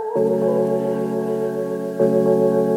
Thank you.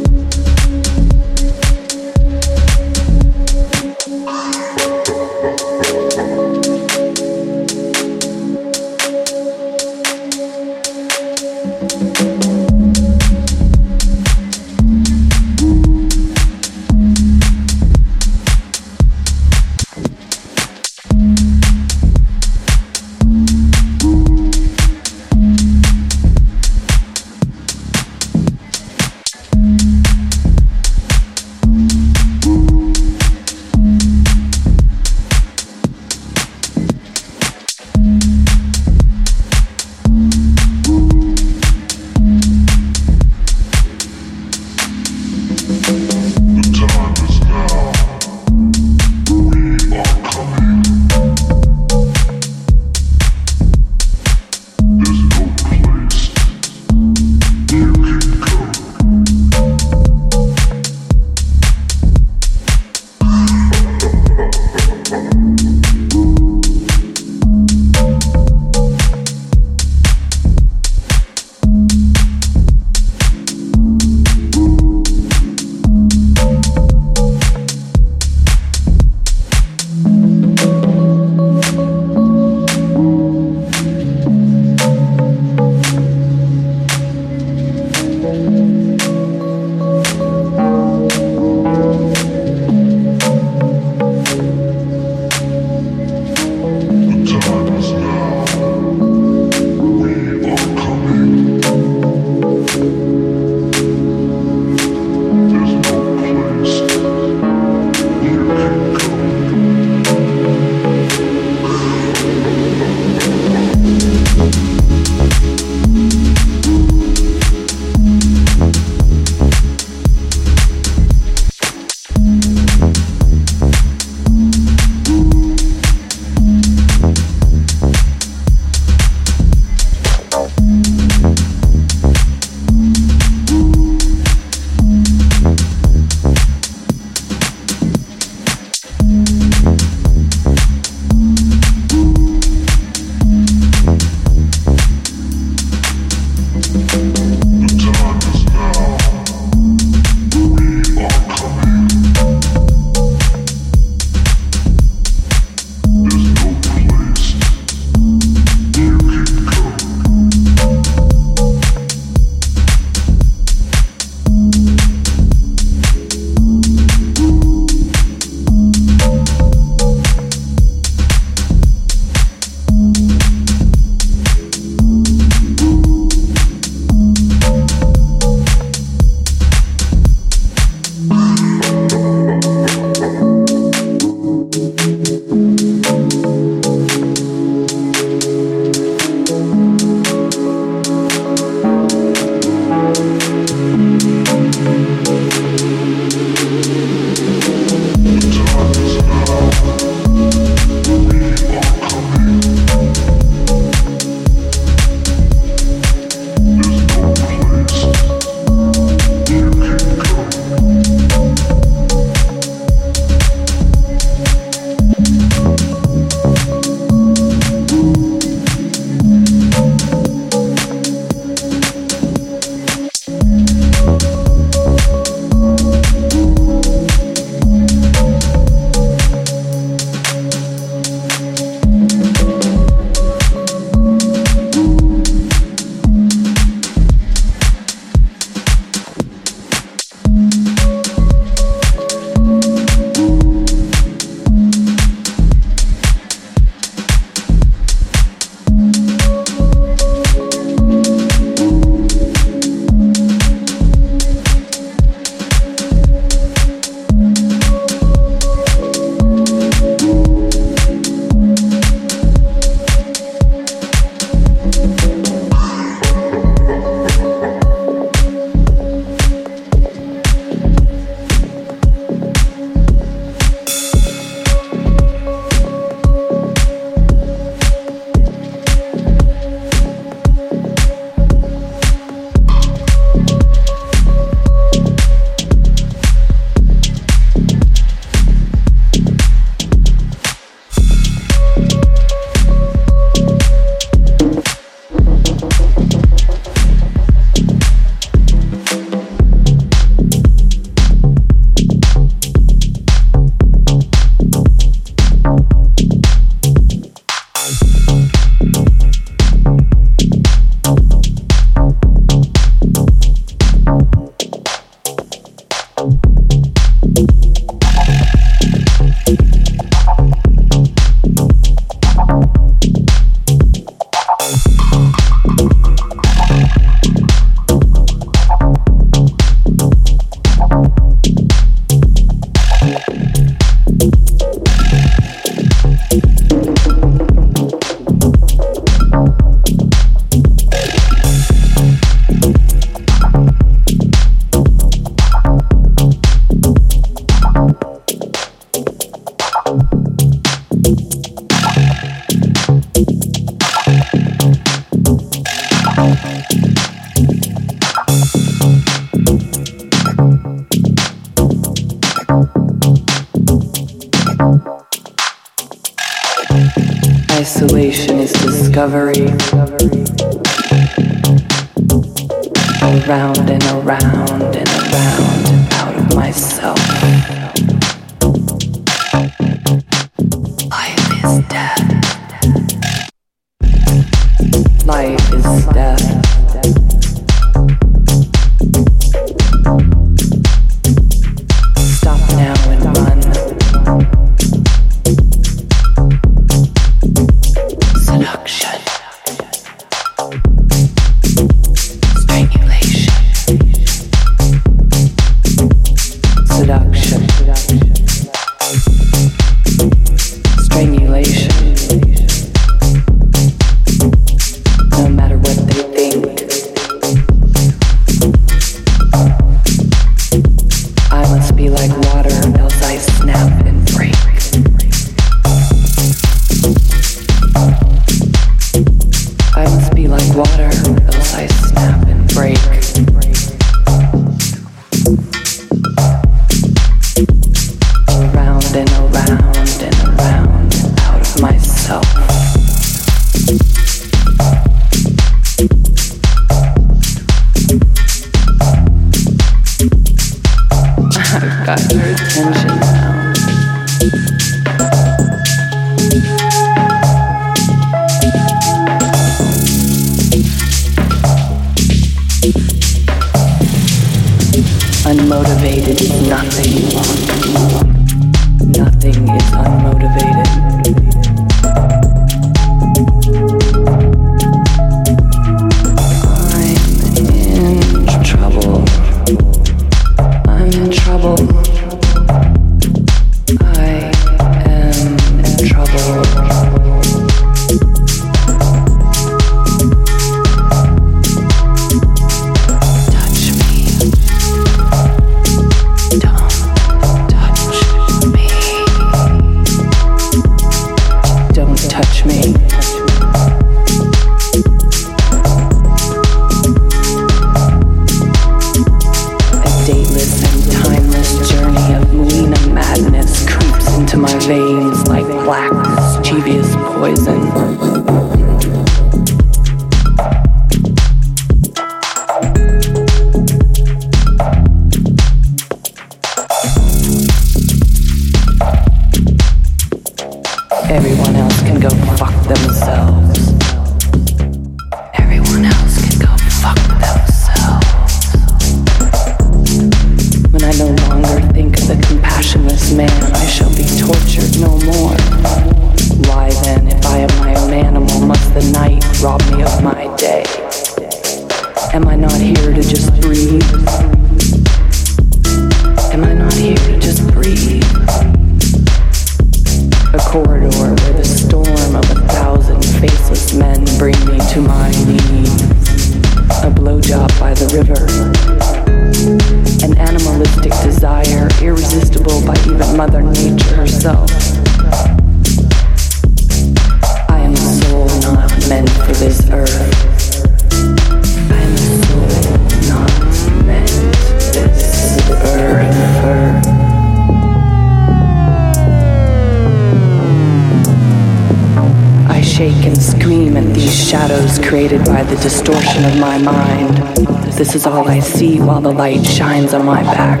shines on my back,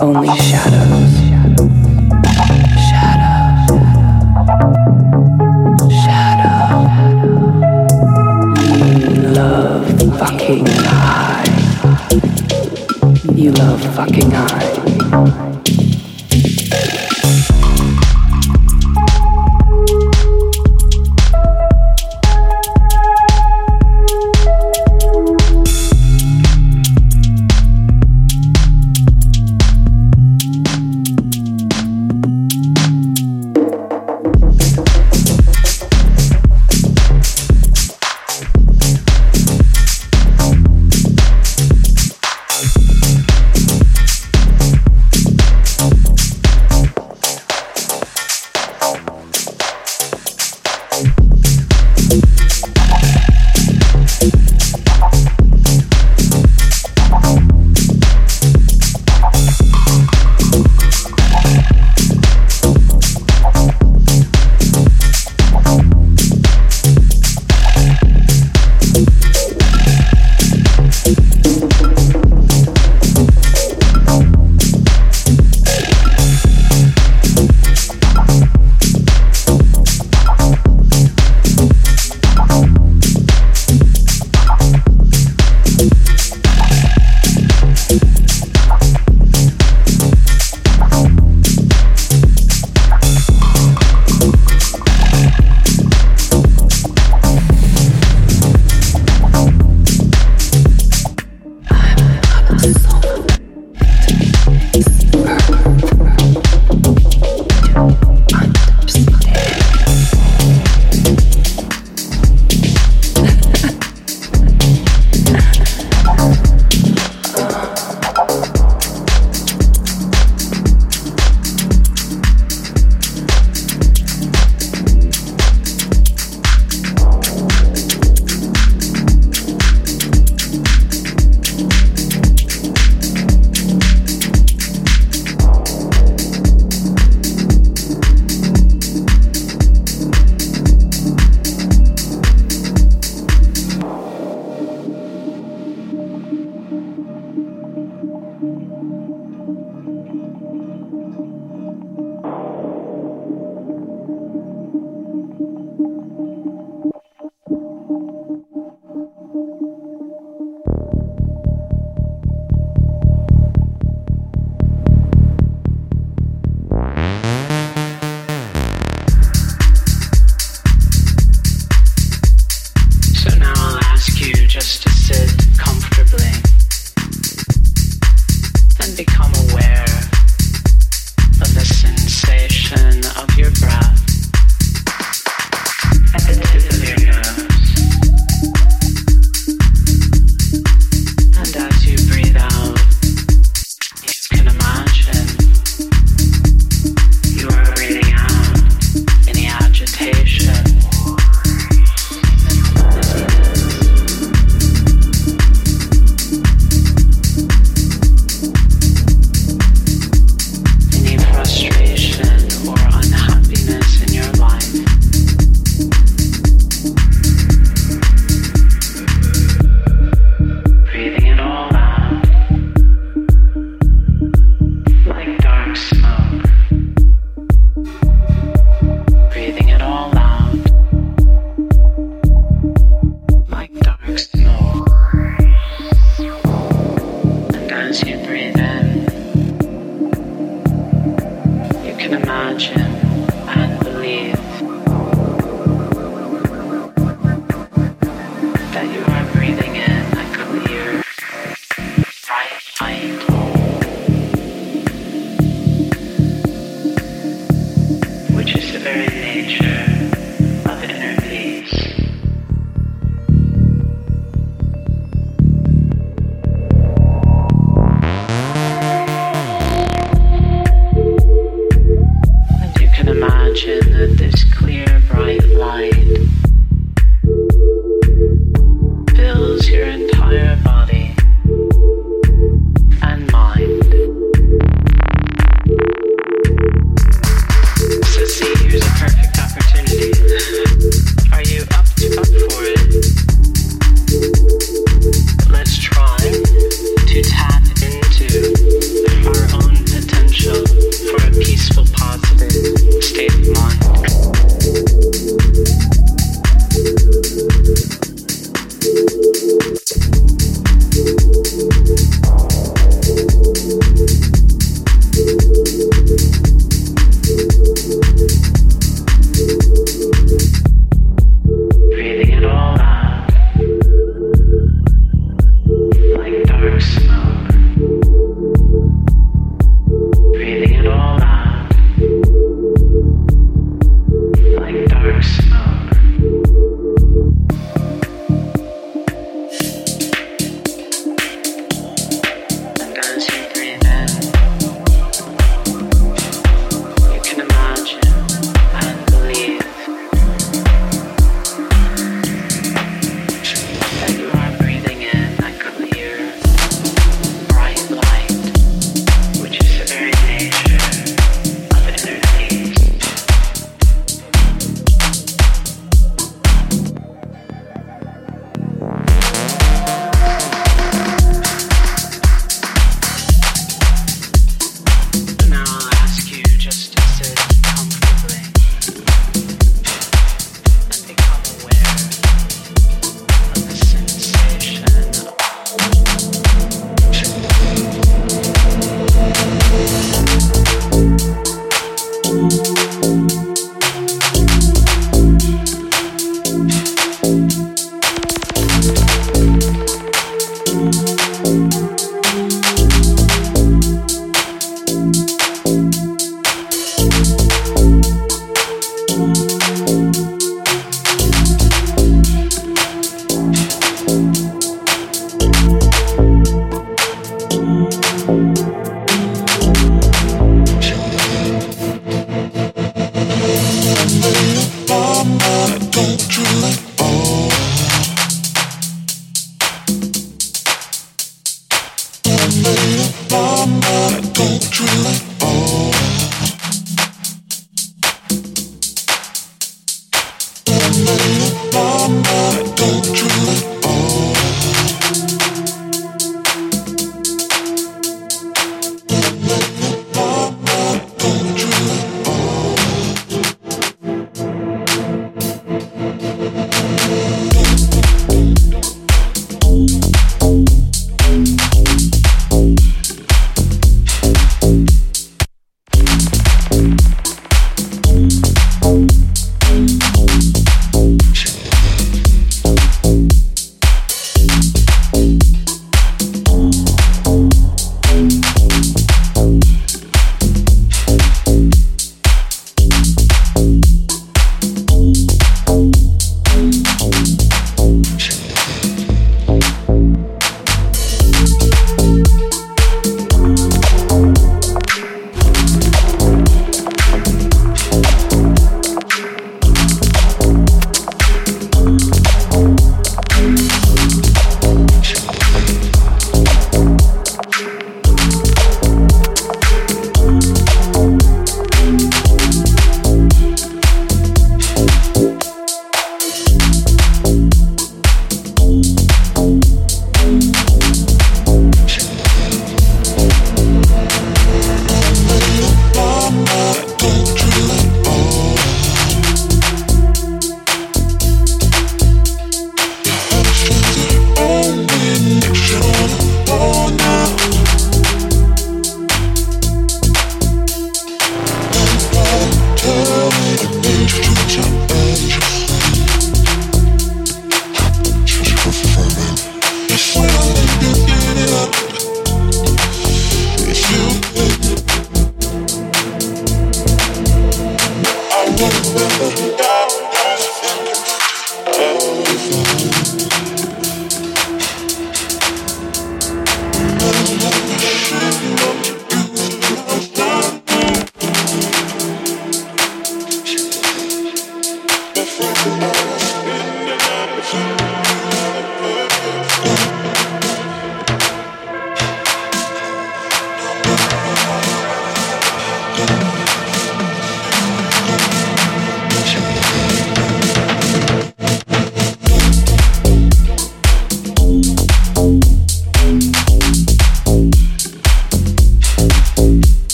only shadows. Shadow. Shadow. You love fucking high. You love fucking high.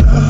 love.